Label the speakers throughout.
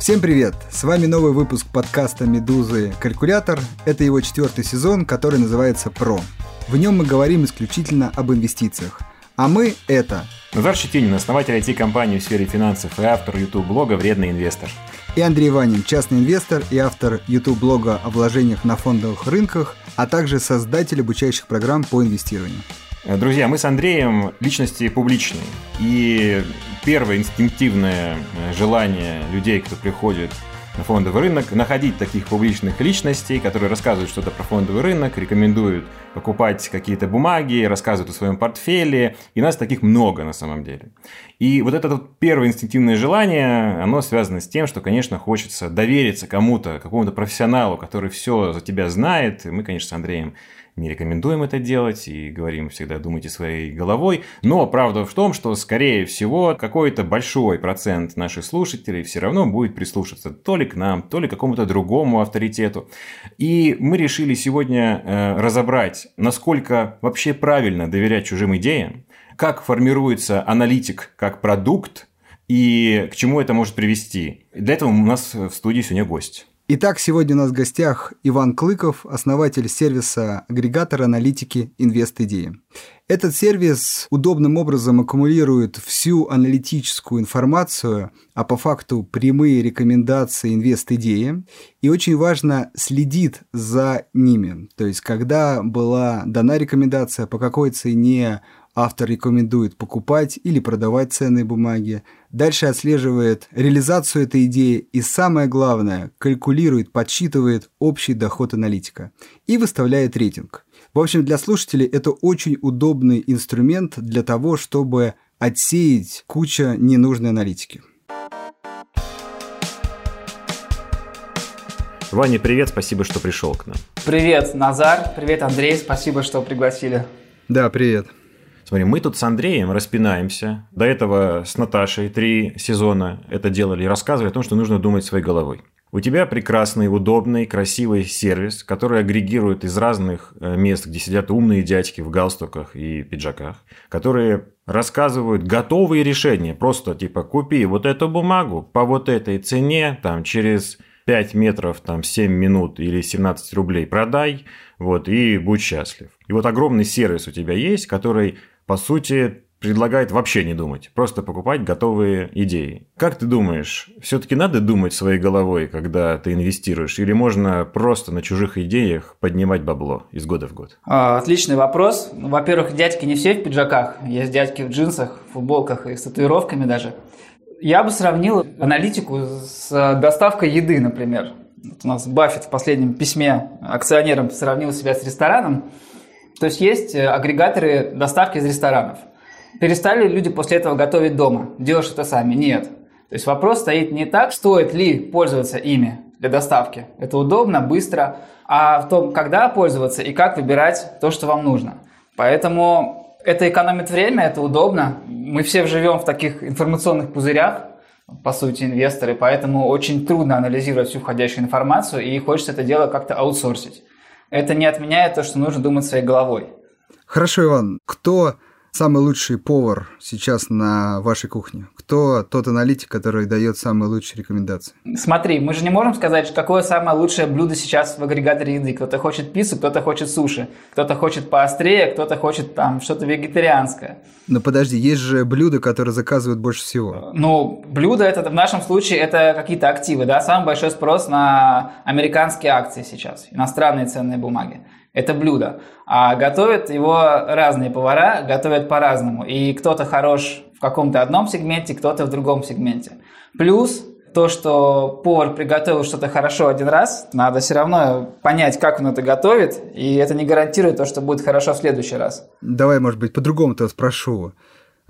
Speaker 1: Всем привет! С вами новый выпуск подкаста «Медузы. Калькулятор». Это его четвертый сезон, который называется «Про». В нем мы говорим исключительно об инвестициях. А мы – это
Speaker 2: Назар Щетинин, основатель IT-компании в сфере финансов и автор YouTube-блога «Вредный инвестор».
Speaker 1: И Андрей Ванин, частный инвестор и автор YouTube-блога о вложениях на фондовых рынках, а также создатель обучающих программ по инвестированию.
Speaker 2: Друзья, мы с Андреем личности публичные. И первое инстинктивное э, желание людей, кто приходит на фондовый рынок, находить таких публичных личностей, которые рассказывают что-то про фондовый рынок, рекомендуют покупать какие-то бумаги, рассказывают о своем портфеле. И нас таких много на самом деле. И вот это вот первое инстинктивное желание, оно связано с тем, что, конечно, хочется довериться кому-то, какому-то профессионалу, который все за тебя знает. И мы, конечно, с Андреем не рекомендуем это делать и говорим всегда думайте своей головой. Но правда в том, что, скорее всего, какой-то большой процент наших слушателей все равно будет прислушаться то ли к нам, то ли к какому-то другому авторитету. И мы решили сегодня э, разобрать, насколько вообще правильно доверять чужим идеям, как формируется аналитик как продукт и к чему это может привести. Для этого у нас в студии сегодня гость.
Speaker 1: Итак, сегодня у нас в гостях Иван Клыков, основатель сервиса агрегатора аналитики InvestIdеи. Этот сервис удобным образом аккумулирует всю аналитическую информацию, а по факту прямые рекомендации инвест-идеи, и очень важно следит за ними. То есть, когда была дана рекомендация, по какой цене автор рекомендует покупать или продавать ценные бумаги, дальше отслеживает реализацию этой идеи и самое главное, калькулирует, подсчитывает общий доход аналитика и выставляет рейтинг. В общем, для слушателей это очень удобный инструмент для того, чтобы отсеять куча ненужной аналитики.
Speaker 2: Ваня, привет, спасибо, что пришел к нам.
Speaker 3: Привет, Назар, привет, Андрей, спасибо, что пригласили.
Speaker 1: Да, привет.
Speaker 2: Смотри, мы тут с Андреем распинаемся. До этого с Наташей три сезона это делали и рассказывали о том, что нужно думать своей головой. У тебя прекрасный, удобный, красивый сервис, который агрегирует из разных э, мест, где сидят умные дядьки в галстуках и пиджаках, которые рассказывают готовые решения. Просто типа купи вот эту бумагу по вот этой цене, там через 5 метров, там 7 минут или 17 рублей продай, вот, и будь счастлив. И вот огромный сервис у тебя есть, который по сути, предлагает вообще не думать, просто покупать готовые идеи. Как ты думаешь, все-таки надо думать своей головой, когда ты инвестируешь, или можно просто на чужих идеях поднимать бабло из года в год?
Speaker 3: А, отличный вопрос. Ну, во-первых, дядьки не все в пиджаках, есть дядьки в джинсах, футболках и с татуировками даже. Я бы сравнил аналитику с доставкой еды, например. Вот у нас Баффет в последнем письме акционерам сравнил себя с рестораном. То есть есть э, агрегаторы доставки из ресторанов. Перестали люди после этого готовить дома, делать это сами? Нет. То есть вопрос стоит не так, стоит ли пользоваться ими для доставки. Это удобно, быстро, а в том, когда пользоваться и как выбирать то, что вам нужно. Поэтому это экономит время, это удобно. Мы все живем в таких информационных пузырях, по сути, инвесторы, поэтому очень трудно анализировать всю входящую информацию, и хочется это дело как-то аутсорсить это не отменяет то, что нужно думать своей головой.
Speaker 1: Хорошо, Иван. Кто самый лучший повар сейчас на вашей кухне? Кто тот аналитик, который дает самые лучшие рекомендации?
Speaker 3: Смотри, мы же не можем сказать, какое самое лучшее блюдо сейчас в агрегаторе еды. Кто-то хочет пиццу, кто-то хочет суши, кто-то хочет поострее, кто-то хочет там что-то вегетарианское.
Speaker 1: Но подожди, есть же блюда, которые заказывают больше всего.
Speaker 3: Ну, блюда это в нашем случае это какие-то активы, да, самый большой спрос на американские акции сейчас, иностранные ценные бумаги это блюдо. А готовят его разные повара, готовят по-разному. И кто-то хорош в каком-то одном сегменте, кто-то в другом сегменте. Плюс то, что повар приготовил что-то хорошо один раз, надо все равно понять, как он это готовит, и это не гарантирует то, что будет хорошо в следующий раз.
Speaker 1: Давай, может быть, по-другому-то спрошу.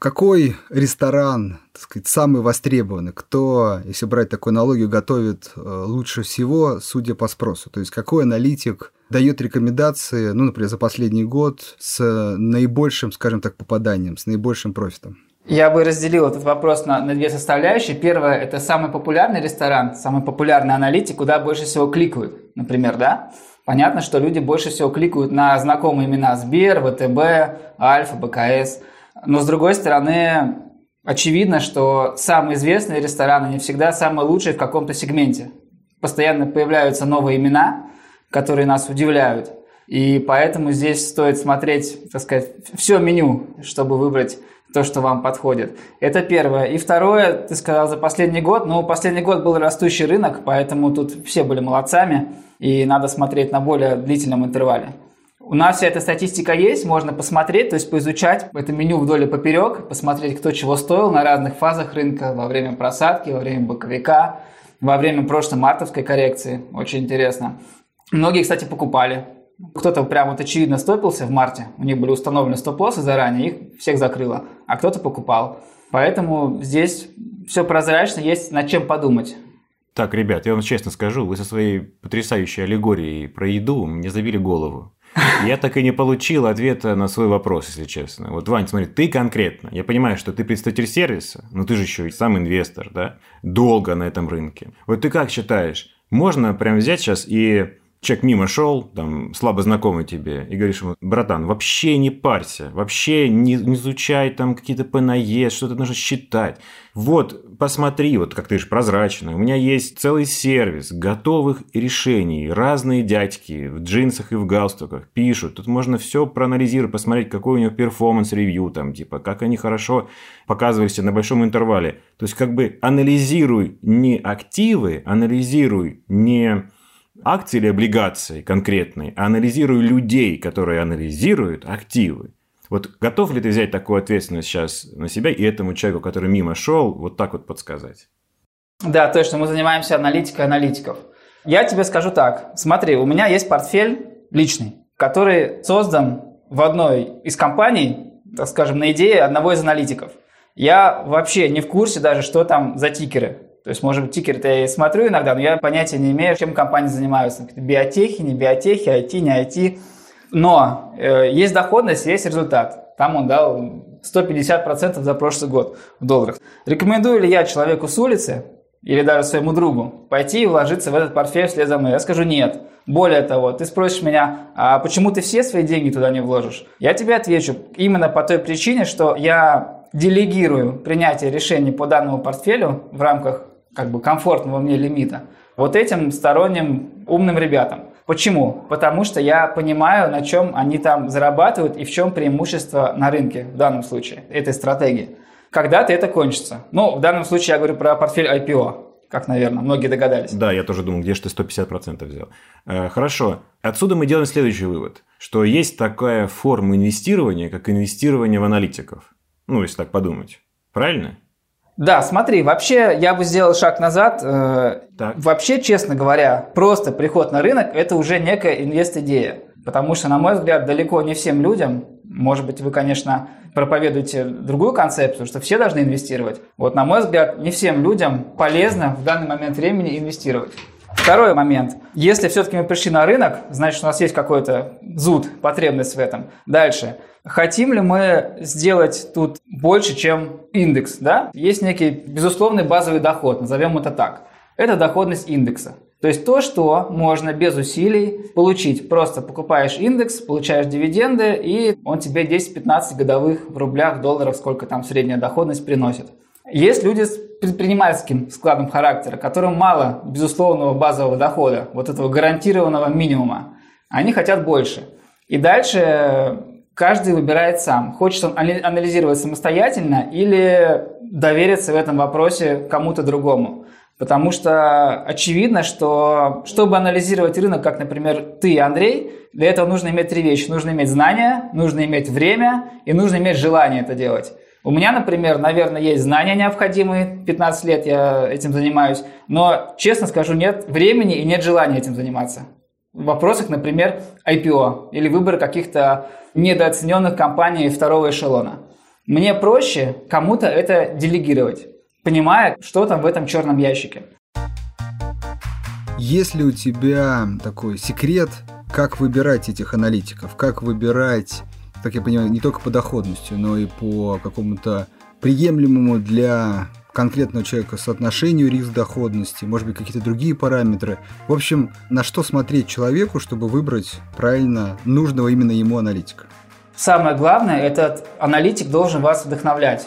Speaker 1: Какой ресторан, так сказать, самый востребованный? Кто, если брать такую аналогию, готовит э, лучше всего, судя по спросу? То есть какой аналитик дает рекомендации, ну, например, за последний год с наибольшим, скажем так, попаданием, с наибольшим профитом?
Speaker 3: Я бы разделил этот вопрос на, на две составляющие. Первое – это самый популярный ресторан, самый популярный аналитик, куда больше всего кликают, например, да? Понятно, что люди больше всего кликают на знакомые имена Сбер, ВТБ, Альфа, БКС – но с другой стороны, очевидно, что самые известные рестораны не всегда самые лучшие в каком-то сегменте. Постоянно появляются новые имена, которые нас удивляют. И поэтому здесь стоит смотреть, так сказать, все меню, чтобы выбрать то, что вам подходит. Это первое. И второе, ты сказал за последний год. Ну, последний год был растущий рынок, поэтому тут все были молодцами, и надо смотреть на более длительном интервале. У нас вся эта статистика есть, можно посмотреть, то есть поизучать это меню вдоль и поперек, посмотреть, кто чего стоил на разных фазах рынка во время просадки, во время боковика, во время прошлой мартовской коррекции. Очень интересно. Многие, кстати, покупали. Кто-то прям вот очевидно стопился в марте, у них были установлены стоп-лоссы заранее, их всех закрыло, а кто-то покупал. Поэтому здесь все прозрачно, есть над чем подумать.
Speaker 2: Так, ребят, я вам честно скажу, вы со своей потрясающей аллегорией про еду мне забили голову. Я так и не получил ответа на свой вопрос, если честно. Вот, Вань, смотри, ты конкретно, я понимаю, что ты представитель сервиса, но ты же еще и сам инвестор, да? Долго на этом рынке. Вот ты как считаешь, можно прям взять сейчас и человек мимо шел, там, слабо знакомый тебе, и говоришь ему, братан, вообще не парься, вообще не, не изучай там какие-то ПНЕ, что-то нужно считать. Вот, посмотри, вот как ты же прозрачный, у меня есть целый сервис готовых решений, разные дядьки в джинсах и в галстуках пишут, тут можно все проанализировать, посмотреть, какой у них performance review, там, типа, как они хорошо показывались на большом интервале. То есть, как бы анализируй не активы, анализируй не акции или облигации конкретные, а анализирую людей, которые анализируют активы. Вот готов ли ты взять такую ответственность сейчас на себя и этому человеку, который мимо шел, вот так вот подсказать?
Speaker 3: Да, точно, мы занимаемся аналитикой аналитиков. Я тебе скажу так. Смотри, у меня есть портфель личный, который создан в одной из компаний, так скажем, на идее одного из аналитиков. Я вообще не в курсе даже, что там за тикеры. То есть, может быть, тикер-то я и смотрю иногда, но я понятия не имею, чем компании занимаются. Биотехи, не биотехи, IT, не IT. Но э, есть доходность, есть результат. Там он дал 150% за прошлый год в долларах. Рекомендую ли я человеку с улицы или даже своему другу пойти и вложиться в этот портфель вслед за мной? Я скажу нет. Более того, ты спросишь меня, а почему ты все свои деньги туда не вложишь? Я тебе отвечу именно по той причине, что я делегирую принятие решений по данному портфелю в рамках как бы комфортного мне лимита вот этим сторонним умным ребятам. Почему? Потому что я понимаю, на чем они там зарабатывают и в чем преимущество на рынке в данном случае этой стратегии. Когда-то это кончится. Ну, в данном случае я говорю про портфель IPO, как, наверное, многие догадались.
Speaker 2: Да, я тоже думал, где же ты 150% взял. Э, хорошо. Отсюда мы делаем следующий вывод, что есть такая форма инвестирования, как инвестирование в аналитиков. Ну, если так подумать. Правильно?
Speaker 3: Да, смотри, вообще я бы сделал шаг назад. Э, так. Вообще, честно говоря, просто приход на рынок – это уже некая инвест-идея. Потому что, на мой взгляд, далеко не всем людям, может быть, вы, конечно, проповедуете другую концепцию, что все должны инвестировать. Вот, на мой взгляд, не всем людям полезно в данный момент времени инвестировать. Второй момент. Если все-таки мы пришли на рынок, значит, у нас есть какой-то зуд, потребность в этом. Дальше. Хотим ли мы сделать тут больше, чем индекс? Да? Есть некий безусловный базовый доход, назовем это так. Это доходность индекса. То есть то, что можно без усилий получить. Просто покупаешь индекс, получаешь дивиденды, и он тебе 10-15 годовых в рублях, долларах, сколько там средняя доходность приносит. Есть люди с предпринимательским складом характера, которым мало безусловного базового дохода, вот этого гарантированного минимума. Они хотят больше. И дальше каждый выбирает сам. Хочет он анализировать самостоятельно или довериться в этом вопросе кому-то другому. Потому что очевидно, что чтобы анализировать рынок, как, например, ты, Андрей, для этого нужно иметь три вещи. Нужно иметь знания, нужно иметь время и нужно иметь желание это делать. У меня, например, наверное, есть знания необходимые, 15 лет я этим занимаюсь, но, честно скажу, нет времени и нет желания этим заниматься в вопросах, например, IPO или выбора каких-то недооцененных компаний второго эшелона. Мне проще кому-то это делегировать, понимая, что там в этом черном ящике.
Speaker 1: Есть ли у тебя такой секрет, как выбирать этих аналитиков, как выбирать, как я понимаю, не только по доходности, но и по какому-то приемлемому для конкретного человека соотношению риск-доходности, может быть, какие-то другие параметры. В общем, на что смотреть человеку, чтобы выбрать правильно нужного именно ему аналитика?
Speaker 3: Самое главное, этот аналитик должен вас вдохновлять.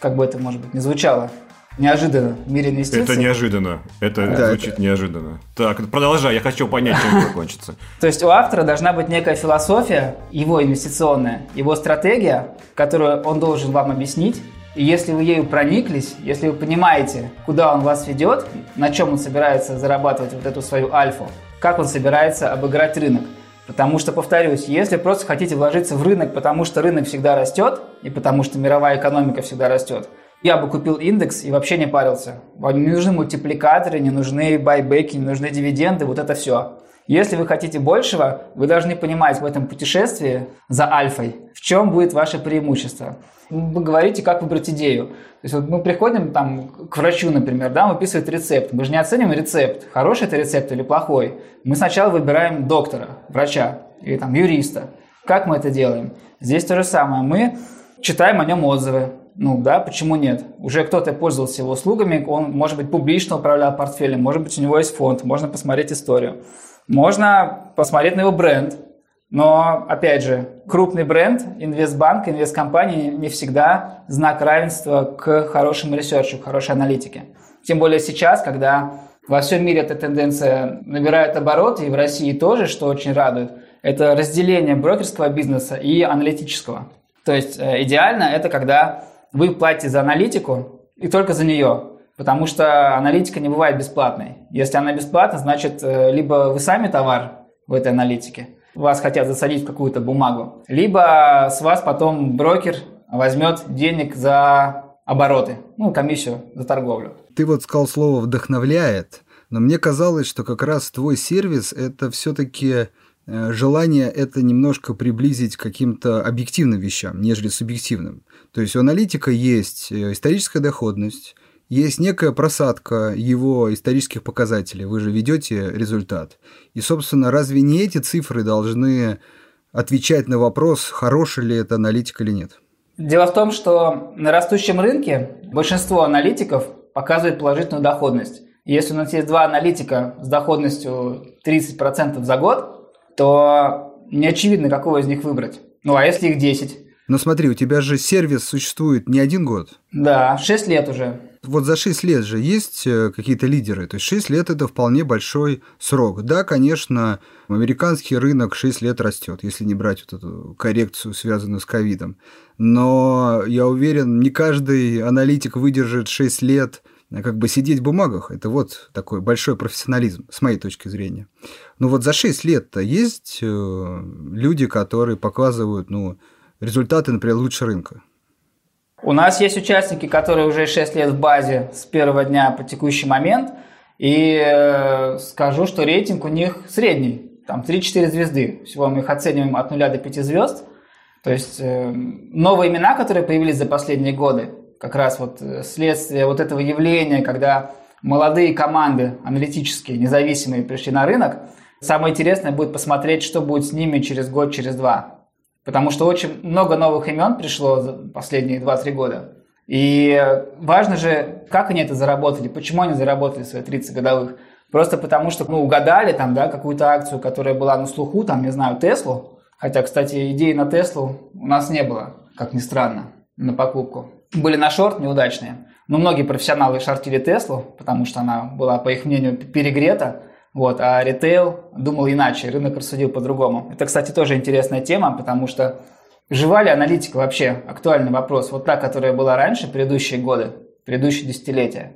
Speaker 3: Как бы это, может быть, не звучало. Неожиданно в мире инвестиций.
Speaker 2: Это неожиданно. Это да, звучит это... неожиданно. Так, продолжай, я хочу понять, чем это кончится.
Speaker 3: То есть у автора должна быть некая философия, его инвестиционная, его стратегия, которую он должен вам объяснить. И если вы ею прониклись, если вы понимаете, куда он вас ведет, на чем он собирается зарабатывать вот эту свою альфу, как он собирается обыграть рынок. Потому что, повторюсь, если просто хотите вложиться в рынок, потому что рынок всегда растет, и потому что мировая экономика всегда растет, я бы купил индекс и вообще не парился. Не нужны мультипликаторы, не нужны байбеки, не нужны дивиденды, вот это все. Если вы хотите большего, вы должны понимать в этом путешествии за альфой, в чем будет ваше преимущество. Вы говорите, как выбрать идею. То есть вот мы приходим там, к врачу, например, да, он выписывает рецепт. Мы же не оценим рецепт, хороший это рецепт или плохой. Мы сначала выбираем доктора, врача или там юриста. Как мы это делаем? Здесь то же самое. Мы читаем о нем отзывы, ну да, почему нет? Уже кто-то пользовался его услугами, он, может быть, публично управлял портфелем, может быть, у него есть фонд, можно посмотреть историю. Можно посмотреть на его бренд, но, опять же, крупный бренд, инвестбанк, инвесткомпания не всегда знак равенства к хорошему research у, к хорошей аналитике. Тем более сейчас, когда во всем мире эта тенденция набирает обороты, и в России тоже, что очень радует, это разделение брокерского бизнеса и аналитического. То есть э, идеально это когда вы платите за аналитику и только за нее, потому что аналитика не бывает бесплатной. Если она бесплатна, значит, э, либо вы сами товар в этой аналитике, вас хотят засадить в какую-то бумагу, либо с вас потом брокер возьмет денег за обороты, ну, комиссию за торговлю.
Speaker 1: Ты вот сказал слово «вдохновляет», но мне казалось, что как раз твой сервис – это все-таки желание это немножко приблизить к каким-то объективным вещам, нежели субъективным. То есть у аналитика есть э, историческая доходность, есть некая просадка его исторических показателей. Вы же ведете результат. И, собственно, разве не эти цифры должны отвечать на вопрос, хороший ли это аналитик или нет?
Speaker 3: Дело в том, что на растущем рынке большинство аналитиков показывает положительную доходность. Если у нас есть два аналитика с доходностью 30% за год, то не очевидно, какого из них выбрать. Ну а если их 10?
Speaker 1: Но смотри, у тебя же сервис существует не один год.
Speaker 3: Да, 6 лет уже.
Speaker 1: Вот за 6 лет же есть э, какие-то лидеры. То есть 6 лет это вполне большой срок. Да, конечно, американский рынок 6 лет растет, если не брать вот эту коррекцию, связанную с ковидом. Но я уверен, не каждый аналитик выдержит 6 лет как бы сидеть в бумагах. Это вот такой большой профессионализм, с моей точки зрения. Но вот за 6 лет-то есть э, люди, которые показывают, ну, результаты, например, лучше рынка?
Speaker 3: У нас есть участники, которые уже 6 лет в базе с первого дня по текущий момент. И э, скажу, что рейтинг у них средний. Там 3-4 звезды. Всего мы их оцениваем от 0 до 5 звезд. То есть э, новые имена, которые появились за последние годы, как раз вот э, следствие вот этого явления, когда молодые команды аналитические, независимые пришли на рынок, самое интересное будет посмотреть, что будет с ними через год, через два. Потому что очень много новых имен пришло за последние 2-3 года. И важно же, как они это заработали, почему они заработали свои 30 годовых. Просто потому что, ну, угадали там, да, какую-то акцию, которая была на слуху, там, не знаю, Теслу. Хотя, кстати, идеи на Теслу у нас не было, как ни странно, на покупку. Были на шорт неудачные. Но многие профессионалы шортили Теслу, потому что она была, по их мнению, перегрета. Вот, а ритейл думал иначе, рынок рассудил по-другому. Это, кстати, тоже интересная тема, потому что жива ли аналитика вообще? Актуальный вопрос. Вот та, которая была раньше, предыдущие годы, предыдущие десятилетия.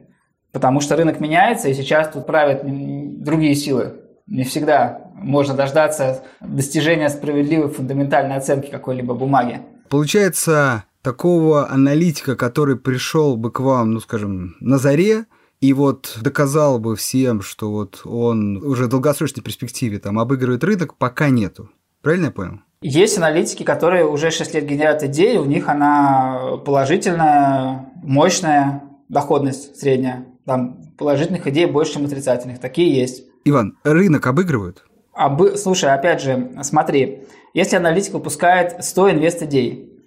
Speaker 3: Потому что рынок меняется, и сейчас тут правят другие силы. Не всегда можно дождаться достижения справедливой фундаментальной оценки какой-либо бумаги.
Speaker 1: Получается, такого аналитика, который пришел бы к вам, ну, скажем, на заре, и вот доказал бы всем, что вот он уже в долгосрочной перспективе там обыгрывает рынок, пока нету. Правильно я понял?
Speaker 3: Есть аналитики, которые уже 6 лет генерят идеи, у них она положительная, мощная доходность средняя. Там положительных идей больше, чем отрицательных. Такие есть.
Speaker 1: Иван, рынок обыгрывают?
Speaker 3: Обы... Слушай, опять же, смотри, если аналитик выпускает 100 инвест-идей,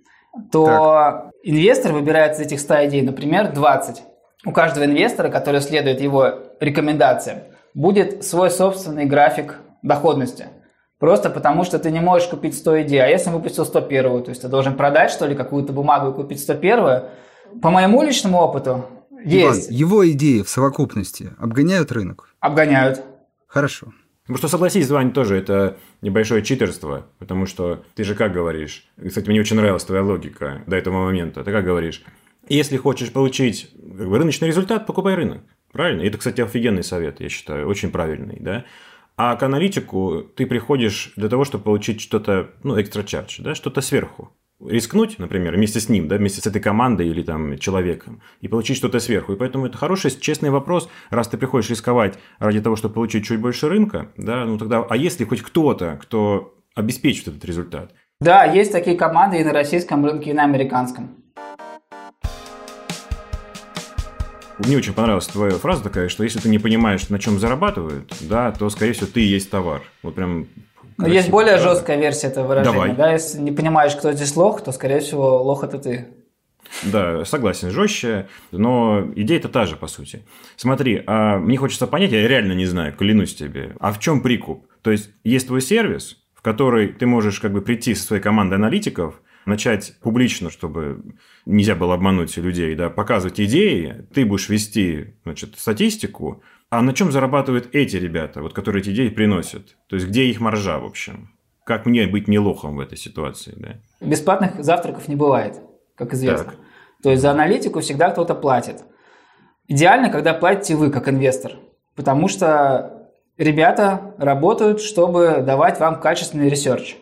Speaker 3: то так. инвестор выбирает из этих 100 идей, например, 20 у каждого инвестора, который следует его рекомендациям, будет свой собственный график доходности. Просто потому, что ты не можешь купить 100 идей. А если он выпустил 101, то есть ты должен продать, что ли, какую-то бумагу и купить 101, По моему личному опыту есть.
Speaker 1: Иван, его идеи в совокупности обгоняют рынок?
Speaker 3: Обгоняют.
Speaker 1: Хорошо.
Speaker 2: Потому что, согласись, Вань, тоже это небольшое читерство, потому что ты же как говоришь, кстати, мне очень нравилась твоя логика до этого момента, ты как говоришь, если хочешь получить как бы, рыночный результат, покупай рынок. Правильно? Это, кстати, офигенный совет, я считаю, очень правильный, да? А к аналитику ты приходишь для того, чтобы получить что-то, ну, экстра чардж, да, что-то сверху. Рискнуть, например, вместе с ним, да, вместе с этой командой или там человеком, и получить что-то сверху. И поэтому это хороший, честный вопрос. Раз ты приходишь рисковать ради того, чтобы получить чуть больше рынка, да, ну тогда, а если хоть кто-то, кто обеспечит этот результат?
Speaker 3: Да, есть такие команды и на российском рынке, и на американском.
Speaker 2: Мне очень понравилась твоя фраза такая, что если ты не понимаешь, на чем зарабатывают, да, то, скорее всего, ты и есть товар. Вот прям
Speaker 3: но есть более фраза. жесткая версия этого выражения. Давай. Да? Если не понимаешь, кто здесь лох, то, скорее всего, лох это ты.
Speaker 2: Да, согласен, жестче, но идея-то та же, по сути. Смотри, а мне хочется понять, я реально не знаю, клянусь тебе, а в чем прикуп? То есть, есть твой сервис, в который ты можешь как бы прийти со своей командой аналитиков, начать публично, чтобы нельзя было обмануть людей, да, показывать идеи, ты будешь вести значит, статистику, а на чем зарабатывают эти ребята, вот, которые эти идеи приносят? То есть, где их маржа, в общем? Как мне быть не лохом в этой ситуации? Да?
Speaker 3: Бесплатных завтраков не бывает, как известно. Так. То есть, за аналитику всегда кто-то платит. Идеально, когда платите вы, как инвестор. Потому что ребята работают, чтобы давать вам качественный research.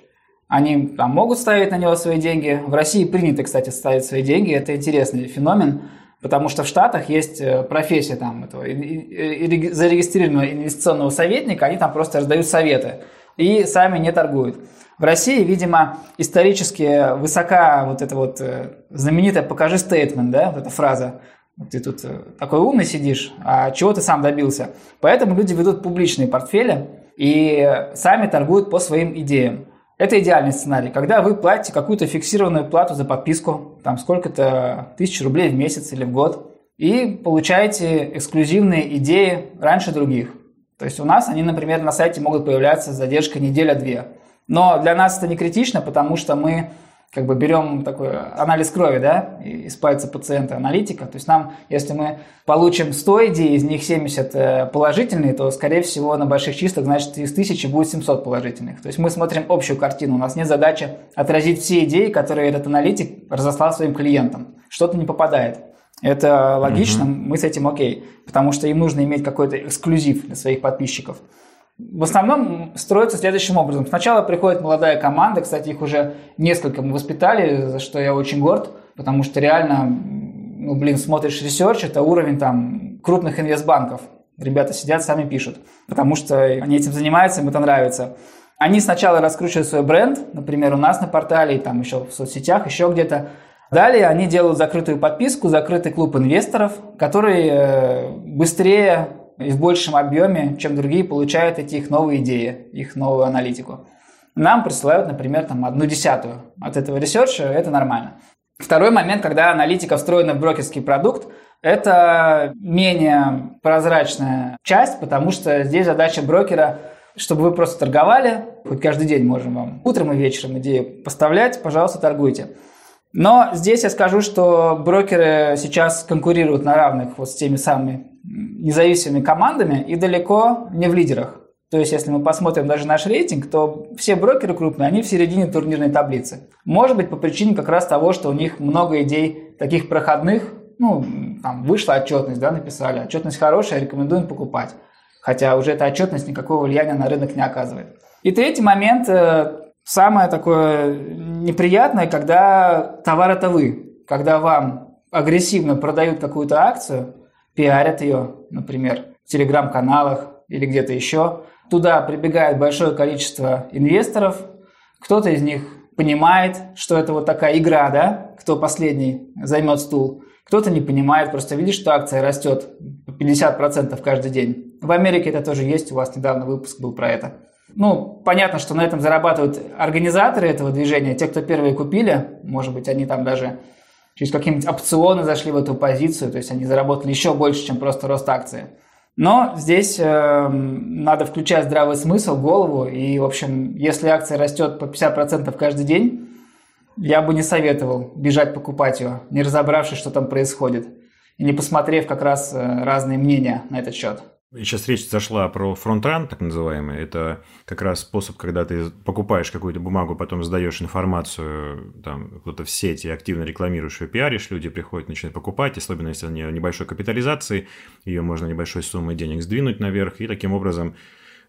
Speaker 3: Они там, могут ставить на него свои деньги. В России принято, кстати, ставить свои деньги. Это интересный феномен, потому что в Штатах есть э, профессия там, этого, зарегистрированного инвестиционного советника, они там просто раздают советы и сами не торгуют. В России, видимо, исторически высока вот эта вот э, знаменитая «покажи стейтмент», да, вот эта фраза, ты тут э, такой умный сидишь, а чего ты сам добился? Поэтому люди ведут публичные портфели и сами торгуют по своим идеям. Это идеальный сценарий, когда вы платите какую-то фиксированную плату за подписку, там сколько-то тысяч рублей в месяц или в год, и получаете эксклюзивные идеи раньше других. То есть у нас они, например, на сайте могут появляться с задержкой неделя-две. Но для нас это не критично, потому что мы как бы берем такой анализ крови, да, из пальца пациента, аналитика. То есть нам, если мы получим 100 идей, из них 70 э, положительные, то, скорее всего, на больших числах, значит, из 1000 будет 700 положительных. То есть мы смотрим общую картину. У нас нет задачи отразить все идеи, которые этот аналитик разослал своим клиентам. Что-то не попадает. Это логично, угу. мы с этим окей, потому что им нужно иметь какой-то эксклюзив для своих подписчиков в основном строится следующим образом. Сначала приходит молодая команда, кстати, их уже несколько мы воспитали, за что я очень горд, потому что реально, ну, блин, смотришь research, это уровень там крупных инвестбанков. Ребята сидят, сами пишут, потому что они этим занимаются, им это нравится. Они сначала раскручивают свой бренд, например, у нас на портале, и там еще в соцсетях, еще где-то. Далее они делают закрытую подписку, закрытый клуб инвесторов, который э, быстрее и в большем объеме, чем другие, получают эти их новые идеи, их новую аналитику. Нам присылают, например, там, одну десятую от этого research а, это нормально. Второй момент, когда аналитика встроена в брокерский продукт, это менее прозрачная часть, потому что здесь задача брокера, чтобы вы просто торговали, хоть каждый день можем вам утром и вечером идеи поставлять, пожалуйста, торгуйте. Но здесь я скажу, что брокеры сейчас конкурируют на равных вот с теми самыми независимыми командами и далеко не в лидерах. То есть, если мы посмотрим даже наш рейтинг, то все брокеры крупные, они в середине турнирной таблицы. Может быть, по причине как раз того, что у них много идей таких проходных, ну, там, вышла отчетность, да, написали, отчетность хорошая, рекомендуем покупать. Хотя уже эта отчетность никакого влияния на рынок не оказывает. И третий момент, э, самое такое неприятное, когда товар это вы. Когда вам агрессивно продают какую-то акцию, пиарят ее, например, в телеграм-каналах или где-то еще. Туда прибегает большое количество инвесторов, кто-то из них понимает, что это вот такая игра, да, кто последний займет стул. Кто-то не понимает, просто видит, что акция растет по 50% каждый день. В Америке это тоже есть, у вас недавно выпуск был про это. Ну, понятно, что на этом зарабатывают организаторы этого движения, те, кто первые купили, может быть, они там даже через какие-нибудь опционы зашли в эту позицию, то есть они заработали еще больше, чем просто рост акции. Но здесь э, надо включать здравый смысл, голову, и, в общем, если акция растет по 50% каждый день, я бы не советовал бежать покупать его, не разобравшись, что там происходит, и не посмотрев как раз э, разные мнения на этот счет.
Speaker 2: Сейчас речь зашла про фронтран, так называемый. Это как раз способ, когда ты покупаешь какую-то бумагу, потом сдаешь информацию там, кто-то в сети, активно рекламируешь ее, пиаришь, люди приходят, начинают покупать, особенно если они небольшой капитализации, ее можно небольшой суммой денег сдвинуть наверх, и таким образом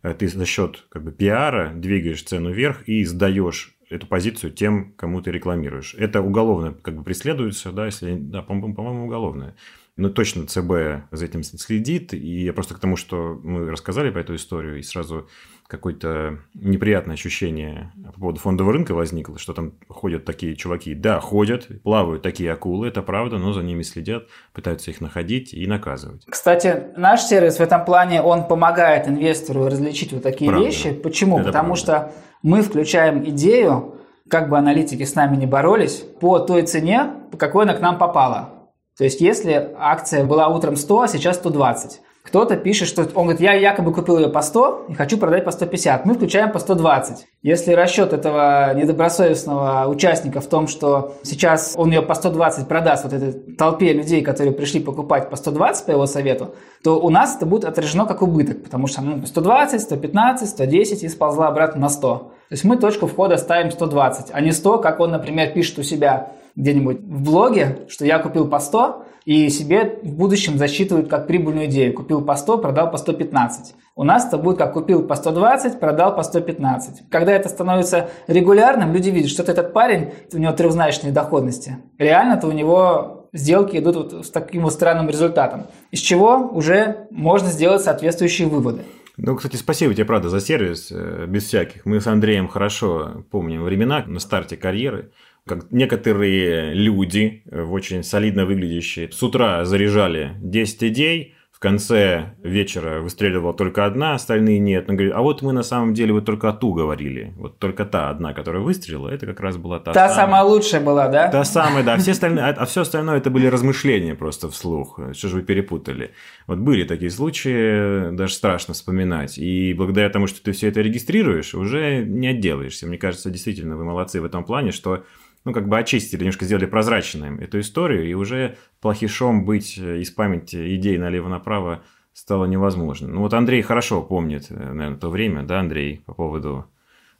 Speaker 2: э, ты за счет как бы, пиара двигаешь цену вверх и сдаешь эту позицию тем, кому ты рекламируешь. Это уголовно как бы преследуется, да, если, да, по-моему, уголовное. Но точно ЦБ за этим следит, и я просто к тому, что мы рассказали про эту историю, и сразу какое-то неприятное ощущение по поводу фондового рынка возникло, что там ходят такие чуваки. Да, ходят, плавают такие акулы, это правда, но за ними следят, пытаются их находить и наказывать.
Speaker 3: Кстати, наш сервис в этом плане, он помогает инвестору различить вот такие правда. вещи. Почему? Это Потому правда. что мы включаем идею, как бы аналитики с нами не боролись, по той цене, по какой она к нам попала. То есть, если акция была утром 100, а сейчас 120, кто-то пишет, что он говорит, я якобы купил ее по 100 и хочу продать по 150. Мы включаем по 120. Если расчет этого недобросовестного участника в том, что сейчас он ее по 120 продаст вот этой толпе людей, которые пришли покупать по 120 по его совету, то у нас это будет отражено как убыток, потому что ну, 120, 115, 110 и сползла обратно на 100. То есть мы точку входа ставим 120, а не 100, как он, например, пишет у себя где-нибудь в блоге, что я купил по 100, и себе в будущем засчитывают как прибыльную идею. Купил по 100, продал по 115. У нас это будет как купил по 120, продал по 115. Когда это становится регулярным, люди видят, что этот парень, у него трехзначные доходности. Реально-то у него сделки идут вот с таким вот странным результатом. Из чего уже можно сделать соответствующие выводы.
Speaker 2: Ну, кстати, спасибо тебе, правда, за сервис, э, без всяких. Мы с Андреем хорошо помним времена на старте карьеры как некоторые люди, э, очень солидно выглядящие, с утра заряжали 10 идей, в конце вечера выстреливала только одна, остальные нет. Он говорит, а вот мы на самом деле вот только ту говорили. Вот только та одна, которая выстрелила, это как раз была та,
Speaker 3: та самая. самая лучшая была, да?
Speaker 2: Та самая, да. Все остальные, а, а все остальное это были размышления просто вслух. Что же вы перепутали? Вот были такие случаи, даже страшно вспоминать. И благодаря тому, что ты все это регистрируешь, уже не отделаешься. Мне кажется, действительно, вы молодцы в этом плане, что ну, как бы очистили, немножко сделали прозрачной эту историю, и уже плохишом быть э, из памяти идей налево-направо стало невозможно. Ну, вот Андрей хорошо помнит, э, наверное, то время, да, Андрей, по поводу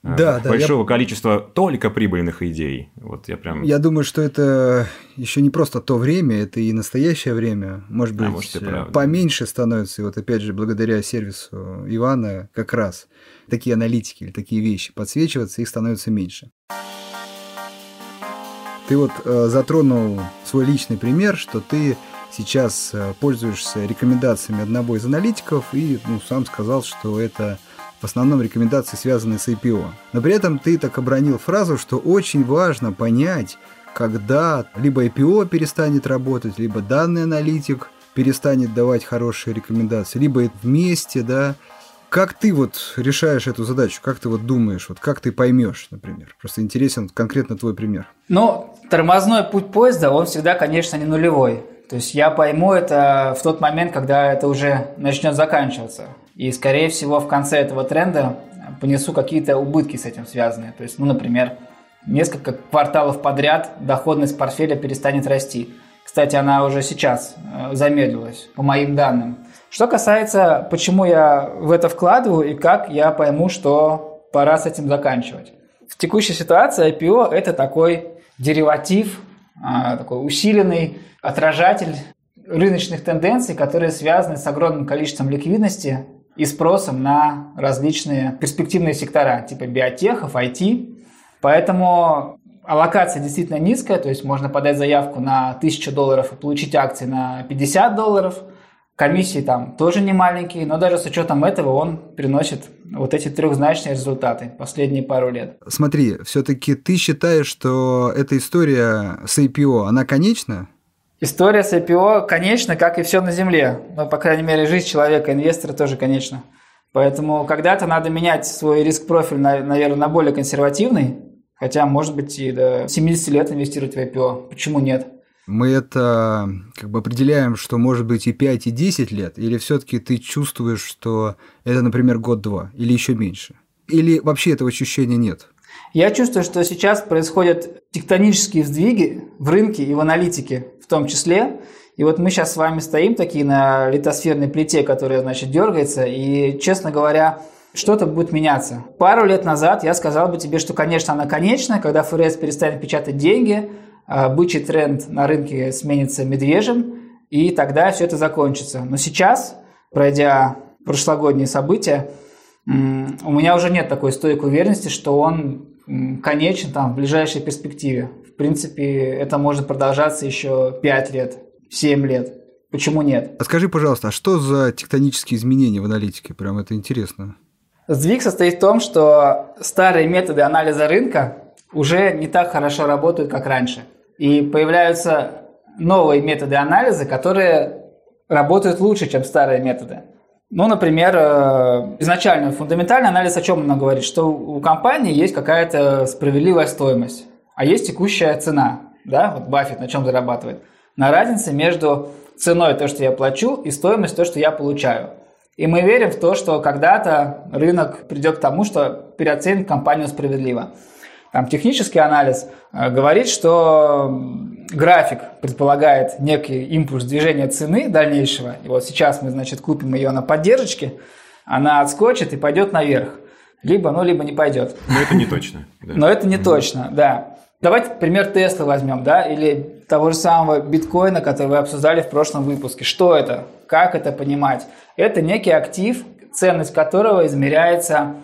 Speaker 2: э, да, большого да, я... количества только прибыльных идей. Вот я прям.
Speaker 1: Я думаю, что это еще не просто то время, это и настоящее время. Может быть, а, может, поменьше становится. И вот опять же, благодаря сервису Ивана, как раз такие аналитики или такие вещи подсвечиваться, их становится меньше. Ты вот э, затронул свой личный пример, что ты сейчас э, пользуешься рекомендациями одного из аналитиков и ну, сам сказал, что это в основном рекомендации, связанные с IPO. Но при этом ты так обронил фразу, что очень важно понять, когда либо IPO перестанет работать, либо данный аналитик перестанет давать хорошие рекомендации, либо вместе, да, как ты вот решаешь эту задачу? Как ты вот думаешь? Вот как ты поймешь, например? Просто интересен конкретно твой пример.
Speaker 3: Ну, тормозной путь поезда, он всегда, конечно, не нулевой. То есть я пойму это в тот момент, когда это уже начнет заканчиваться. И, скорее всего, в конце этого тренда понесу какие-то убытки с этим связанные. То есть, ну, например, несколько кварталов подряд доходность портфеля перестанет расти. Кстати, она уже сейчас э, замедлилась, по моим данным. Что касается, почему я в это вкладываю и как я пойму, что пора с этим заканчивать. В текущей ситуации IPO – это такой дериватив, а, такой усиленный отражатель рыночных тенденций, которые связаны с огромным количеством ликвидности и спросом на различные перспективные сектора, типа биотехов, IT. Поэтому аллокация действительно низкая, то есть можно подать заявку на 1000 долларов и получить акции на 50 долларов – Комиссии там тоже не маленькие, но даже с учетом этого он приносит вот эти трехзначные результаты последние пару лет.
Speaker 1: Смотри, все-таки ты считаешь, что эта история с IPO, она конечна?
Speaker 3: История с IPO конечна, как и все на Земле. Ну, по крайней мере, жизнь человека, инвестора тоже конечна. Поэтому когда-то надо менять свой риск-профиль, наверное, на более консервативный, хотя, может быть, и до 70 лет инвестировать в IPO. Почему нет?
Speaker 1: Мы это как бы определяем, что может быть и 5, и 10 лет, или все-таки ты чувствуешь, что это, например, год-два, или еще меньше? Или вообще этого ощущения нет?
Speaker 3: Я чувствую, что сейчас происходят тектонические сдвиги в рынке и в аналитике в том числе. И вот мы сейчас с вами стоим такие на литосферной плите, которая, значит, дергается. И, честно говоря, что-то будет меняться. Пару лет назад я сказал бы тебе, что, конечно, она конечная, когда ФРС перестанет печатать деньги, бычий тренд на рынке сменится медвежьим, и тогда все это закончится. Но сейчас, пройдя прошлогодние события, у меня уже нет такой стойкой уверенности, что он конечен там в ближайшей перспективе. В принципе, это может продолжаться еще 5 лет, 7 лет. Почему нет?
Speaker 1: А скажи, пожалуйста, а что за тектонические изменения в аналитике? Прям это интересно.
Speaker 3: Сдвиг состоит в том, что старые методы анализа рынка уже не так хорошо работают, как раньше. И появляются новые методы анализа, которые работают лучше, чем старые методы. Ну, например, э, изначально фундаментальный анализ о чем он говорит? Что у компании есть какая-то справедливая стоимость, а есть текущая цена. Да? Вот Баффет на чем зарабатывает? На разнице между ценой то, что я плачу, и стоимость то, что я получаю. И мы верим в то, что когда-то рынок придет к тому, что переоценит компанию справедливо. Там технический анализ э, говорит, что график предполагает некий импульс движения цены дальнейшего. И вот сейчас мы, значит, купим ее на поддержке, она отскочит и пойдет наверх. Либо, ну, либо не пойдет.
Speaker 2: Но это не точно.
Speaker 3: Да. Но это не точно, да. Давайте пример Теслы возьмем, да, или того же самого биткоина, который вы обсуждали в прошлом выпуске. Что это? Как это понимать? Это некий актив, ценность которого измеряется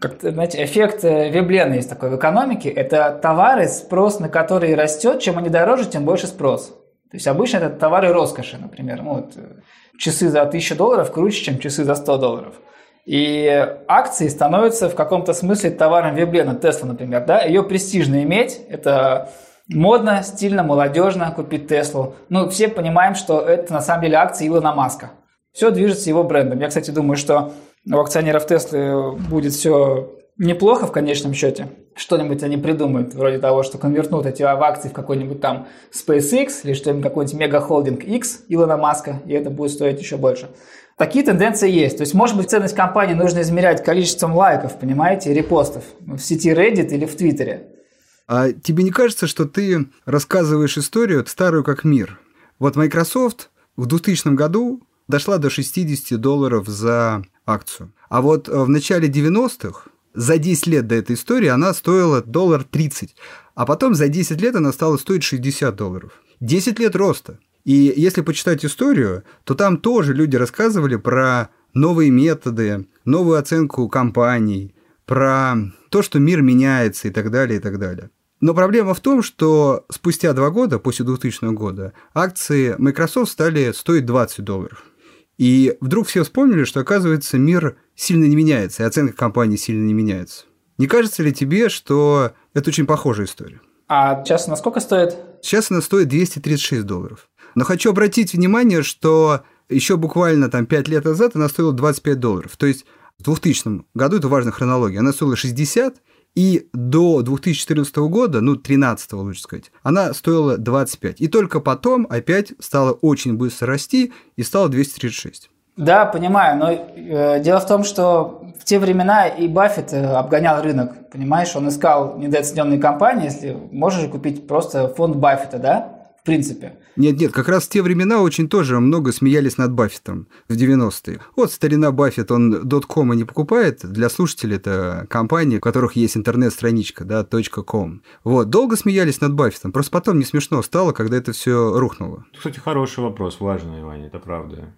Speaker 3: как знаете, эффект э, Веблена есть такой в экономике. Это товары, спрос на которые растет. Чем они дороже, тем больше спрос. То есть обычно это товары роскоши, например. Ну, вот, э, часы за 1000 долларов круче, чем часы за 100 долларов. И акции становятся в каком-то смысле товаром Веблена, Тесла, например. Да? Ее престижно иметь. Это модно, стильно, молодежно купить Теслу. Ну, все понимаем, что это на самом деле акции Илона Маска. Все движется его брендом. Я, кстати, думаю, что у акционеров Теслы будет все неплохо в конечном счете. Что-нибудь они придумают, вроде того, что конвертнут эти акции в какой-нибудь там SpaceX или что-нибудь какой-нибудь мега-холдинг X Илона Маска, и это будет стоить еще больше. Такие тенденции есть. То есть, может быть, ценность компании нужно измерять количеством лайков, понимаете, репостов в сети Reddit или в Твиттере.
Speaker 1: А тебе не кажется, что ты рассказываешь историю старую как мир? Вот Microsoft в 2000 году дошла до 60 долларов за акцию. А вот э, в начале 90-х, за 10 лет до этой истории, она стоила доллар 30. А потом за 10 лет она стала стоить 60 долларов. 10 лет роста. И если почитать историю, то там тоже люди рассказывали про новые методы, новую оценку компаний, про то, что мир меняется и так далее, и так далее. Но проблема в том, что спустя два года, после 2000 года, акции Microsoft стали стоить 20 долларов. И вдруг все вспомнили, что, оказывается, мир сильно не меняется, и оценка компании сильно не меняется. Не кажется ли тебе, что это очень похожая история?
Speaker 3: А сейчас она сколько стоит?
Speaker 1: Сейчас она стоит 236 долларов. Но хочу обратить внимание, что еще буквально там 5 лет назад она стоила 25 долларов. То есть в 2000 году, это важная хронология, она стоила 60, и до 2014 года, ну, 13 лучше сказать, она стоила 25. И только потом опять стала очень быстро расти и стала 236.
Speaker 3: Да, понимаю, но э, дело в том, что в те времена и Баффет э, обгонял рынок, понимаешь, он искал недооцененные компании, если можешь купить просто фонд Баффета, да, в принципе.
Speaker 1: Нет, нет, как раз в те времена очень тоже много смеялись над Баффетом в 90-е. Вот старина Баффет, он доткома не покупает. Для слушателей это компания, у которых есть интернет-страничка, да, .com. Вот, долго смеялись над Баффетом, просто потом не смешно стало, когда это все рухнуло.
Speaker 2: Кстати, хороший вопрос, важный, Ваня, это правда.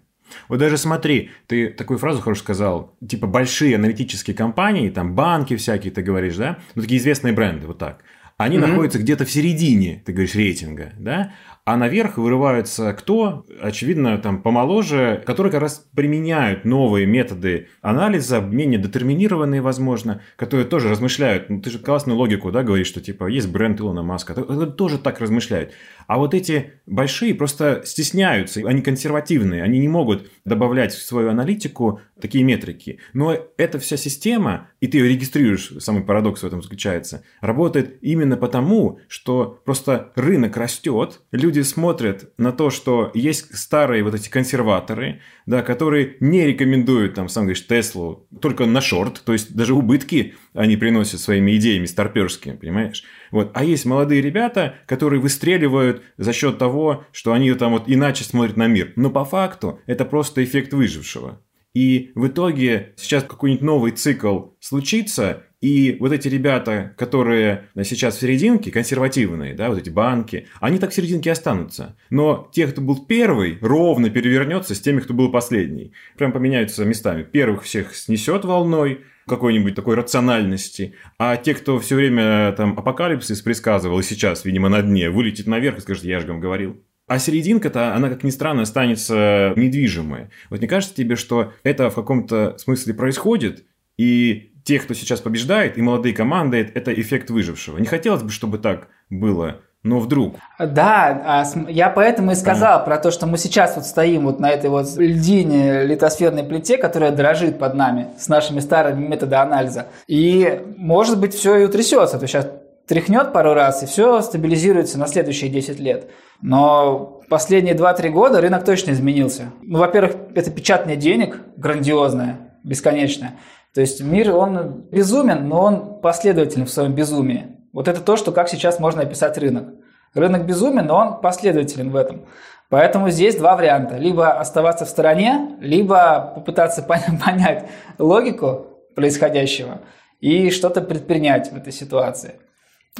Speaker 2: Вот даже смотри, ты такую фразу хорошо сказал, типа большие аналитические компании, там банки всякие, ты говоришь, да? Ну, такие известные бренды, вот так они mm-hmm. находятся где-то в середине, ты говоришь, рейтинга, да? А наверх вырываются кто? Очевидно, там помоложе, которые как раз применяют новые методы анализа, менее детерминированные, возможно, которые тоже размышляют. Ну, ты же классную логику, да, говоришь, что типа есть бренд Илона Маска, тоже так размышляют. А вот эти большие просто стесняются, они консервативные, они не могут добавлять в свою аналитику такие метрики. Но эта вся система, и ты ее регистрируешь, самый парадокс в этом заключается, работает именно потому, что просто рынок растет, люди смотрят на то, что есть старые вот эти консерваторы, да, которые не рекомендуют, там, сам говоришь, Теслу только на шорт, то есть даже убытки они приносят своими идеями старперскими, понимаешь? Вот. А есть молодые ребята, которые выстреливают за счет того, что они там вот иначе смотрят на мир. Но по факту это просто эффект выжившего. И в итоге сейчас какой-нибудь новый цикл случится, и вот эти ребята, которые сейчас в серединке, консервативные, да, вот эти банки, они так в серединке останутся. Но те, кто был первый, ровно перевернется с теми, кто был последний. Прям поменяются местами. Первых всех снесет волной, какой-нибудь такой рациональности, а те, кто все время там апокалипсис предсказывал и сейчас, видимо, на дне, вылетит наверх и скажет, я же вам говорил. А серединка-то, она, как ни странно, останется недвижимой. Вот не кажется тебе, что это в каком-то смысле происходит, и те, кто сейчас побеждает, и молодые команды, это эффект выжившего. Не хотелось бы, чтобы так было, но вдруг.
Speaker 3: Да, а я поэтому и сказал а. про то, что мы сейчас вот стоим вот на этой вот льдине литосферной плите, которая дрожит под нами с нашими старыми методами анализа. И может быть все и утрясется. То есть сейчас тряхнет пару раз, и все стабилизируется на следующие 10 лет. Но последние 2-3 года рынок точно изменился. Ну, во-первых, это печатание денег грандиозное, бесконечное. То есть мир, он безумен, но он последователен в своем безумии. Вот это то, что как сейчас можно описать рынок. Рынок безумен, но он последователен в этом. Поэтому здесь два варианта. Либо оставаться в стороне, либо попытаться понять логику происходящего и что-то предпринять в этой ситуации.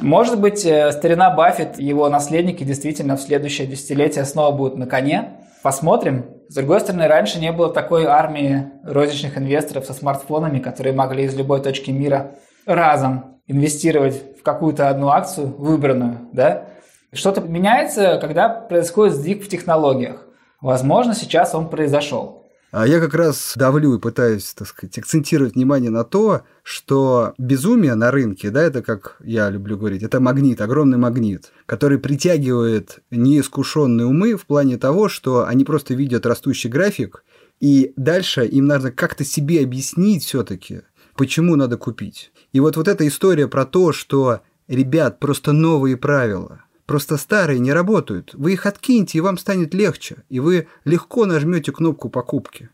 Speaker 3: Может быть, э, старина Баффет его наследники действительно в следующее десятилетие снова будут на коне. Посмотрим. С другой стороны, раньше не было такой армии розничных инвесторов со смартфонами, которые могли из любой точки мира разом инвестировать в какую-то одну акцию выбранную. Да? Что-то меняется, когда происходит сдвиг в технологиях. Возможно, сейчас он произошел.
Speaker 1: А я как раз давлю и пытаюсь, так сказать, акцентировать внимание на то, что безумие на рынке, да, это, как я люблю говорить, это магнит, огромный магнит, который притягивает неискушенные умы в плане того, что они просто видят растущий график, и дальше им надо как-то себе объяснить все-таки, почему надо купить. И вот, вот эта история про то, что, ребят, просто новые правила – Просто старые не работают. Вы их откиньте, и вам станет легче, и вы легко нажмете кнопку покупки.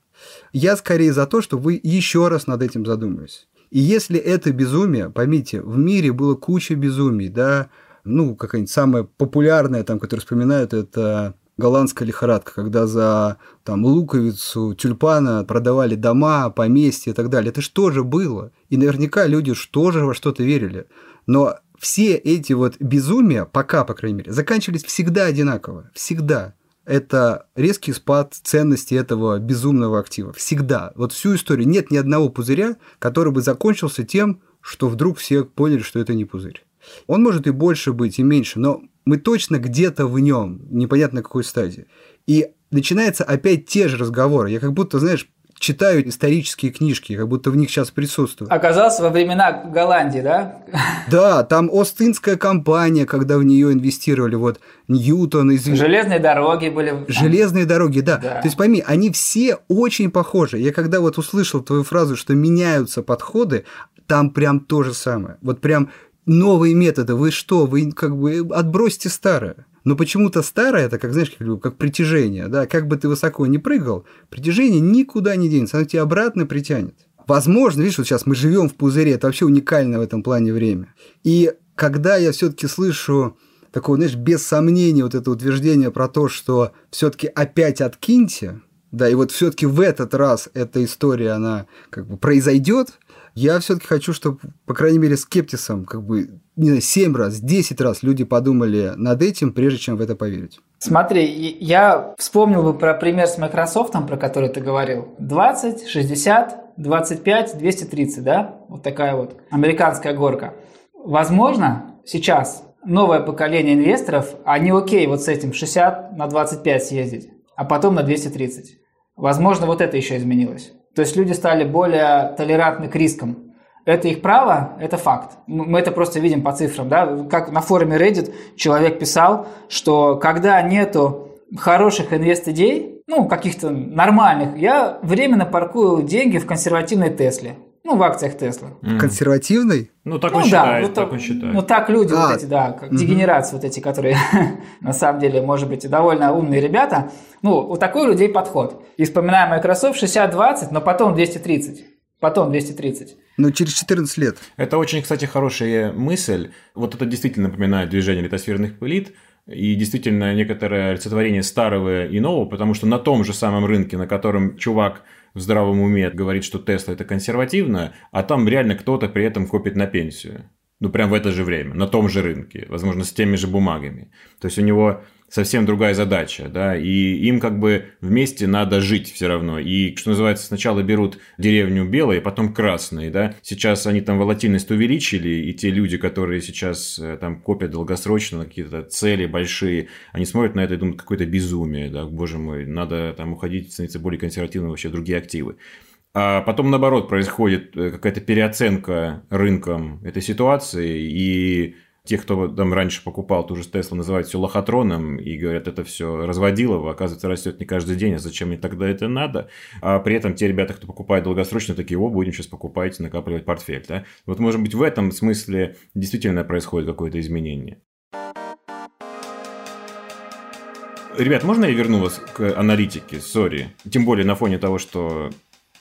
Speaker 1: Я скорее за то, что вы еще раз над этим задумались. И если это безумие, поймите, в мире было куча безумий, да, ну, какая-нибудь самая популярная, там, которую вспоминают, это голландская лихорадка, когда за там, луковицу, тюльпана продавали дома, поместья и так далее. Это что же было? И наверняка люди тоже во что-то верили. Но все эти вот безумия, пока, по крайней мере, заканчивались всегда одинаково. Всегда. Это резкий спад ценности этого безумного актива. Всегда. Вот всю историю. Нет ни одного пузыря, который бы закончился тем, что вдруг все поняли, что это не пузырь. Он может и больше быть, и меньше, но мы точно где-то в нем, непонятно какой стадии. И начинаются опять те же разговоры. Я как будто, знаешь, читаю исторические книжки, как будто в них сейчас присутствую.
Speaker 3: Оказался во времена Голландии, да?
Speaker 1: Да, там Остинская компания, когда в нее инвестировали, вот Ньютон. Из...
Speaker 3: Железные дороги были.
Speaker 1: Железные дороги, да. да. То есть пойми, они все очень похожи. Я когда вот услышал твою фразу, что меняются подходы, там прям то же самое. Вот прям новые методы. Вы что, вы как бы отбросьте старое. Но почему-то старое, это как, знаешь, как, как притяжение, да, как бы ты высоко не прыгал, притяжение никуда не денется, оно тебя обратно притянет. Возможно, видишь, вот сейчас мы живем в пузыре, это вообще уникальное в этом плане время. И когда я все-таки слышу такое, знаешь, без сомнения вот это утверждение про то, что все-таки опять откиньте, да, и вот все-таки в этот раз эта история, она как бы произойдет, я все-таки хочу, чтобы, по крайней мере, скептисом как бы не знаю, 7 раз, 10 раз люди подумали над этим, прежде чем в это поверить.
Speaker 3: Смотри, я вспомнил бы про пример с Microsoft, про который ты говорил. 20, 60, 25, 230, да? Вот такая вот американская горка. Возможно, сейчас новое поколение инвесторов, они окей вот с этим 60 на 25 съездить, а потом на 230. Возможно, вот это еще изменилось. То есть люди стали более толерантны к рискам. Это их право, это факт. Мы это просто видим по цифрам. Да? Как на форуме Reddit человек писал, что когда нету хороших инвест-идей, ну, каких-то нормальных, я временно паркую деньги в консервативной Тесле. Ну, в акциях Тесла.
Speaker 1: Mm. Консервативный?
Speaker 2: Ну, так ну, он да, считает, вот, так он считает.
Speaker 3: Ну, так люди а, вот эти, да, как угу. дегенерации вот эти, которые, на самом деле, может быть, довольно умные ребята. Ну, вот такой у людей подход. И вспоминаем Microsoft 60-20, но потом 230. Потом 230.
Speaker 1: Ну, через 14 лет.
Speaker 2: Это очень, кстати, хорошая мысль. Вот это действительно напоминает движение литосферных пылит. И действительно некоторое олицетворение старого и нового, потому что на том же самом рынке, на котором чувак в здравом уме говорит, что Тесла это консервативно, а там реально кто-то при этом копит на пенсию. Ну, прям в это же время, на том же рынке, возможно, с теми же бумагами. То есть у него совсем другая задача, да, и им как бы вместе надо жить все равно. И, что называется, сначала берут деревню белой, потом красной, да. Сейчас они там волатильность увеличили, и те люди, которые сейчас э, там копят долгосрочно какие-то цели большие, они смотрят на это и думают, какое-то безумие, да, боже мой, надо там уходить, становиться более консервативным, вообще другие активы. А потом, наоборот, происходит э, какая-то переоценка рынком этой ситуации, и тех, кто там раньше покупал ту же Теслу, называют все лохотроном и говорят, это все разводилово, оказывается, растет не каждый день, а зачем мне тогда это надо? А при этом те ребята, кто покупает долгосрочно, такие, о, будем сейчас покупать, накапливать портфель. Да? Вот, может быть, в этом смысле действительно происходит какое-то изменение. Ребят, можно я верну вас к аналитике? Сори. Тем более на фоне того, что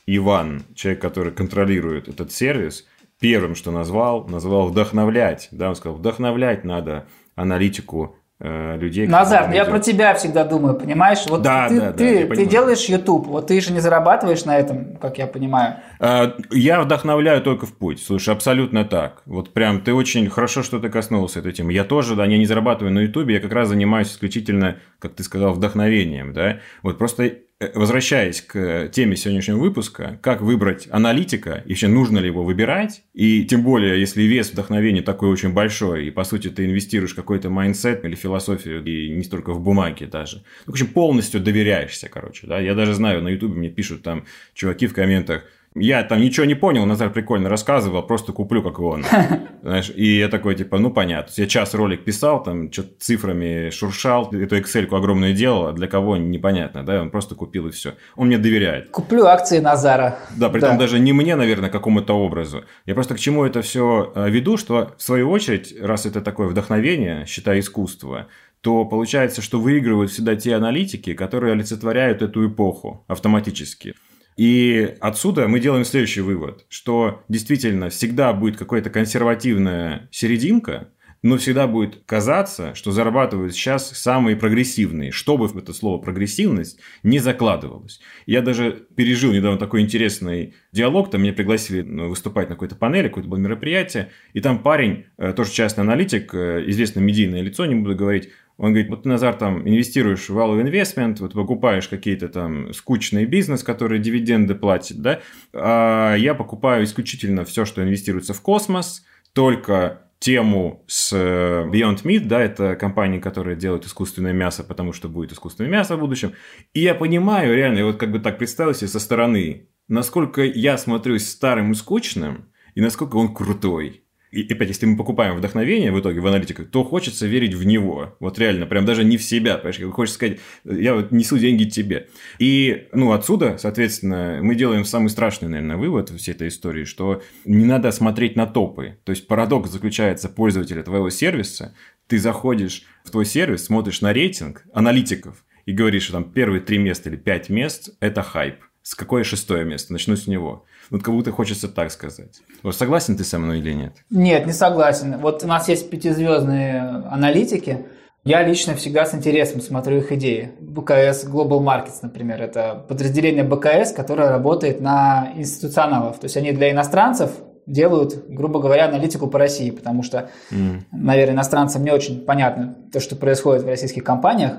Speaker 2: Иван, человек, который контролирует этот сервис – первым, что назвал, назвал вдохновлять. Да, он сказал, вдохновлять надо аналитику э, людей.
Speaker 3: Назар, я про тебя всегда думаю, понимаешь? Вот да, ты, да, ты, да, ты делаешь YouTube, вот ты же не зарабатываешь на этом, как я понимаю.
Speaker 2: Э, я вдохновляю только в путь. Слушай, абсолютно так. Вот прям ты очень хорошо, что ты коснулся этой темы. Я тоже, да, я не зарабатываю на YouTube, я как раз занимаюсь исключительно, как ты сказал, вдохновением, да. Вот просто возвращаясь к теме сегодняшнего выпуска, как выбрать аналитика, вообще нужно ли его выбирать, и тем более, если вес вдохновения такой очень большой, и по сути ты инвестируешь какой-то mindset или философию, и не столько в бумаге даже. Ну, в общем, полностью доверяешься, короче, да. Я даже знаю, на ютубе мне пишут там чуваки в комментах, я там ничего не понял, Назар прикольно рассказывал, просто куплю, как и он. Знаешь, и я такой, типа, ну, понятно. Я час ролик писал, там, что-то цифрами шуршал, эту excel огромную делал, а для кого непонятно, да, он просто купил и все. Он мне доверяет.
Speaker 3: Куплю акции Назара.
Speaker 2: Да, при да. том даже не мне, наверное, какому-то образу. Я просто к чему это все э, веду, что в свою очередь, раз это такое вдохновение, считай искусство, то получается, что выигрывают всегда те аналитики, которые олицетворяют эту эпоху автоматически. И отсюда мы делаем следующий вывод, что действительно всегда будет какая-то консервативная серединка, но всегда будет казаться, что зарабатывают сейчас самые прогрессивные, чтобы в это слово прогрессивность не закладывалось. Я даже пережил недавно такой интересный диалог, там меня пригласили ну, выступать на какой-то панели, какое-то было мероприятие, и там парень, э, тоже частный аналитик, э, известное медийное лицо, не буду говорить, он говорит, вот ты, Назар, там инвестируешь в value investment, вот покупаешь какие-то там скучные бизнес, которые дивиденды платят, да, а я покупаю исключительно все, что инвестируется в космос, только тему с э, Beyond Meat, да, это компания, которая делает искусственное мясо, потому что будет искусственное мясо в будущем. И я понимаю, реально, я вот как бы так представил себе со стороны, насколько я смотрюсь старым и скучным, и насколько он крутой. И опять, если мы покупаем вдохновение в итоге в аналитиках, то хочется верить в него. Вот реально, прям даже не в себя. Понимаешь, хочется сказать, я вот несу деньги тебе. И, ну, отсюда, соответственно, мы делаем самый страшный, наверное, вывод всей этой истории, что не надо смотреть на топы. То есть, парадокс заключается пользователя твоего сервиса. Ты заходишь в твой сервис, смотришь на рейтинг аналитиков и говоришь, что там первые три места или пять мест – это хайп. С какое шестое место? Начну с него. Вот как будто хочется так сказать. Вот согласен ты со мной или нет?
Speaker 3: Нет, не согласен. Вот у нас есть пятизвездные аналитики. Я лично всегда с интересом смотрю их идеи. БКС Global Markets, например, это подразделение БКС, которое работает на институционалов. То есть они для иностранцев делают, грубо говоря, аналитику по России, потому что, mm. наверное, иностранцам не очень понятно то, что происходит в российских компаниях,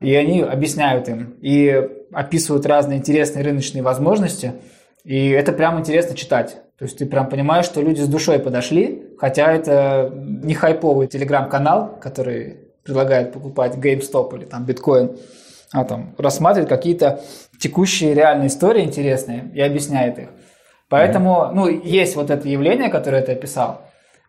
Speaker 3: и они объясняют им и описывают разные интересные рыночные возможности – и это прям интересно читать. То есть ты прям понимаешь, что люди с душой подошли, хотя это не хайповый телеграм-канал, который предлагает покупать GameStop или там биткоин, а там рассматривает какие-то текущие реальные истории интересные и объясняет их. Поэтому, ну, есть вот это явление, которое ты описал,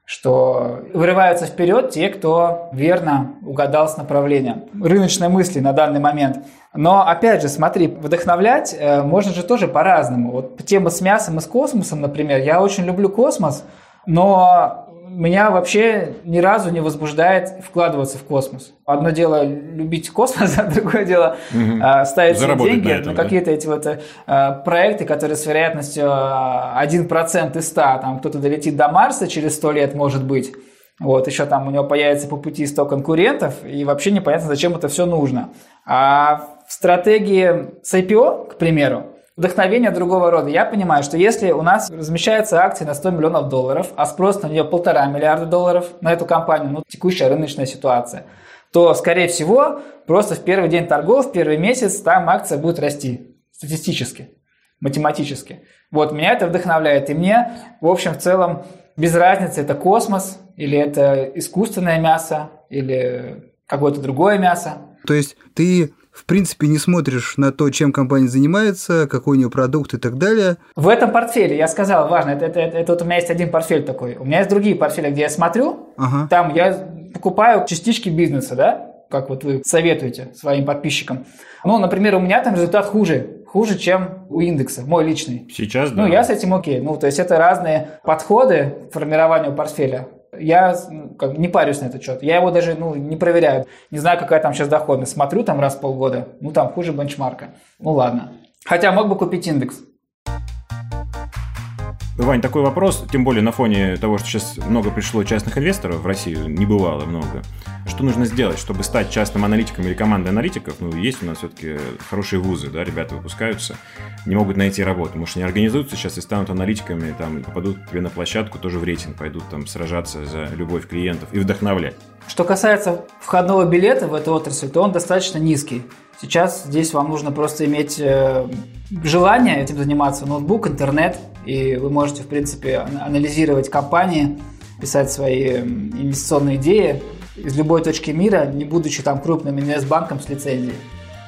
Speaker 3: что вырываются вперед те, кто верно угадал с направлением рыночной мысли на данный момент. Но опять же, смотри, вдохновлять э, можно же тоже по-разному. Вот тема с мясом и с космосом, например, я очень люблю космос, но меня вообще ни разу не возбуждает вкладываться в космос. Одно дело любить космос, а другое дело угу. ставить Заработать деньги на, этом, на какие-то эти вот а, проекты, которые с вероятностью 1% из 100, там кто-то долетит до Марса через 100 лет, может быть. Вот, еще там у него появится по пути 100 конкурентов, и вообще непонятно, зачем это все нужно. А в стратегии с IPO, к примеру, вдохновение другого рода. Я понимаю, что если у нас размещается акции на 100 миллионов долларов, а спрос на нее полтора миллиарда долларов на эту компанию, ну, текущая рыночная ситуация, то, скорее всего, просто в первый день торгов, в первый месяц там акция будет расти статистически, математически. Вот, меня это вдохновляет. И мне, в общем, в целом, без разницы, это космос, или это искусственное мясо, или какое-то другое мясо.
Speaker 1: То есть ты в принципе, не смотришь на то, чем компания занимается, какой у нее продукт и так далее.
Speaker 3: В этом портфеле, я сказал, важно, это, это, это, это вот у меня есть один портфель такой. У меня есть другие портфели, где я смотрю, ага. там я покупаю частички бизнеса, да, как вот вы советуете своим подписчикам. Ну, например, у меня там результат хуже, хуже, чем у индекса, мой личный.
Speaker 2: Сейчас, да.
Speaker 3: Ну, я с этим окей. Ну, то есть это разные подходы к формированию портфеля я ну, как, не парюсь на этот счет. Я его даже ну, не проверяю. Не знаю, какая там сейчас доходность. Смотрю там раз в полгода. Ну, там хуже бенчмарка. Ну, ладно. Хотя мог бы купить индекс.
Speaker 2: Вань, такой вопрос, тем более на фоне того, что сейчас много пришло частных инвесторов в Россию, не бывало много. Что нужно сделать, чтобы стать частным аналитиком или командой аналитиков? Ну, есть у нас все-таки хорошие вузы, да, ребята выпускаются, не могут найти работу. Может, они организуются сейчас и станут аналитиками, там, попадут к тебе на площадку, тоже в рейтинг, пойдут там сражаться за любовь клиентов и вдохновлять.
Speaker 3: Что касается входного билета в эту отрасль, то он достаточно низкий. Сейчас здесь вам нужно просто иметь э, желание этим заниматься, ноутбук, интернет, и вы можете, в принципе, анализировать компании, писать свои инвестиционные идеи из любой точки мира, не будучи там крупным инвестбанком с лицензией.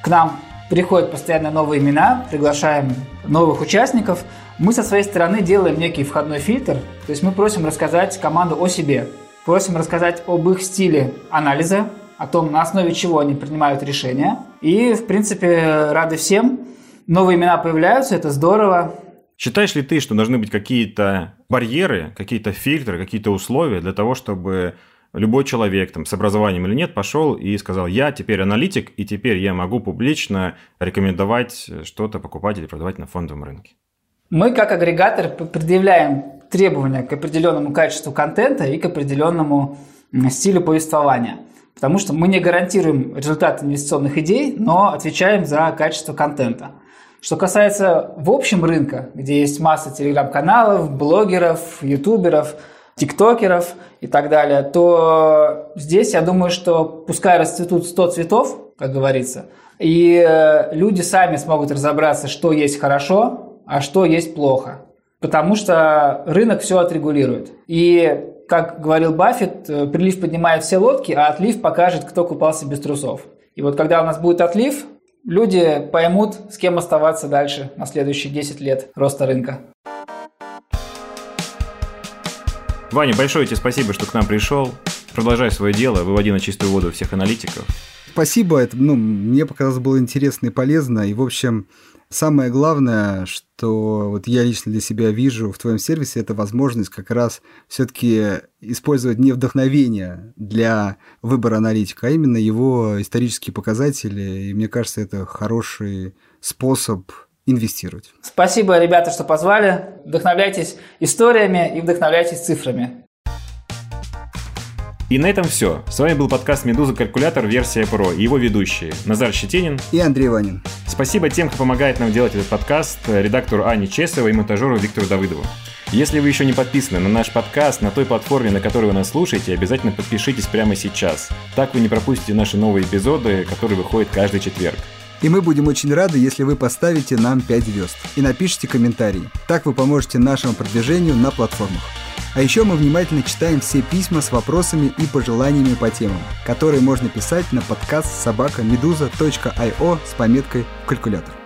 Speaker 3: К нам приходят постоянно новые имена, приглашаем новых участников. Мы со своей стороны делаем некий входной фильтр, то есть мы просим рассказать команду о себе, просим рассказать об их стиле анализа, о том, на основе чего они принимают решения. И, в принципе, рады всем. Новые имена появляются, это здорово.
Speaker 2: Считаешь ли ты, что должны быть какие-то барьеры, какие-то фильтры, какие-то условия для того, чтобы любой человек там, с образованием или нет пошел и сказал, я теперь аналитик, и теперь я могу публично рекомендовать что-то покупать или продавать на фондовом рынке?
Speaker 3: Мы как агрегатор предъявляем требования к определенному качеству контента и к определенному стилю повествования. Потому что мы не гарантируем результат инвестиционных идей, но отвечаем за качество контента. Что касается в общем рынка, где есть масса телеграм-каналов, блогеров, ютуберов, тиктокеров и так далее, то здесь я думаю, что пускай расцветут 100 цветов, как говорится, и э, люди сами смогут разобраться, что есть хорошо, а что есть плохо. Потому что рынок все отрегулирует. И как говорил Баффет, э, прилив поднимает все лодки, а отлив покажет, кто купался без трусов. И вот когда у нас будет отлив, люди поймут, с кем оставаться дальше на следующие 10 лет роста рынка.
Speaker 2: Ваня, большое тебе спасибо, что к нам пришел. Продолжай свое дело, выводи на чистую воду всех аналитиков.
Speaker 1: Спасибо, это, ну, мне показалось было интересно и полезно. И, в общем, Самое главное, что вот я лично для себя вижу в твоем сервисе, это возможность как раз все-таки использовать не вдохновение для выбора аналитика, а именно его исторические показатели. И мне кажется, это хороший способ инвестировать.
Speaker 3: Спасибо, ребята, что позвали. Вдохновляйтесь историями и вдохновляйтесь цифрами.
Speaker 2: И на этом все. С вами был подкаст «Медуза Калькулятор. Версия Про» и его ведущие Назар Щетинин
Speaker 1: и Андрей Ванин.
Speaker 2: Спасибо тем, кто помогает нам делать этот подкаст, редактору Ане Чесовой и монтажеру Виктору Давыдову. Если вы еще не подписаны на наш подкаст на той платформе, на которой вы нас слушаете, обязательно подпишитесь прямо сейчас. Так вы не пропустите наши новые эпизоды, которые выходят каждый четверг.
Speaker 1: И мы будем очень рады, если вы поставите нам 5 звезд и напишите комментарий. Так вы поможете нашему продвижению на платформах. А еще мы внимательно читаем все письма с вопросами и пожеланиями по темам, которые можно писать на подкаст собака с пометкой «Калькулятор».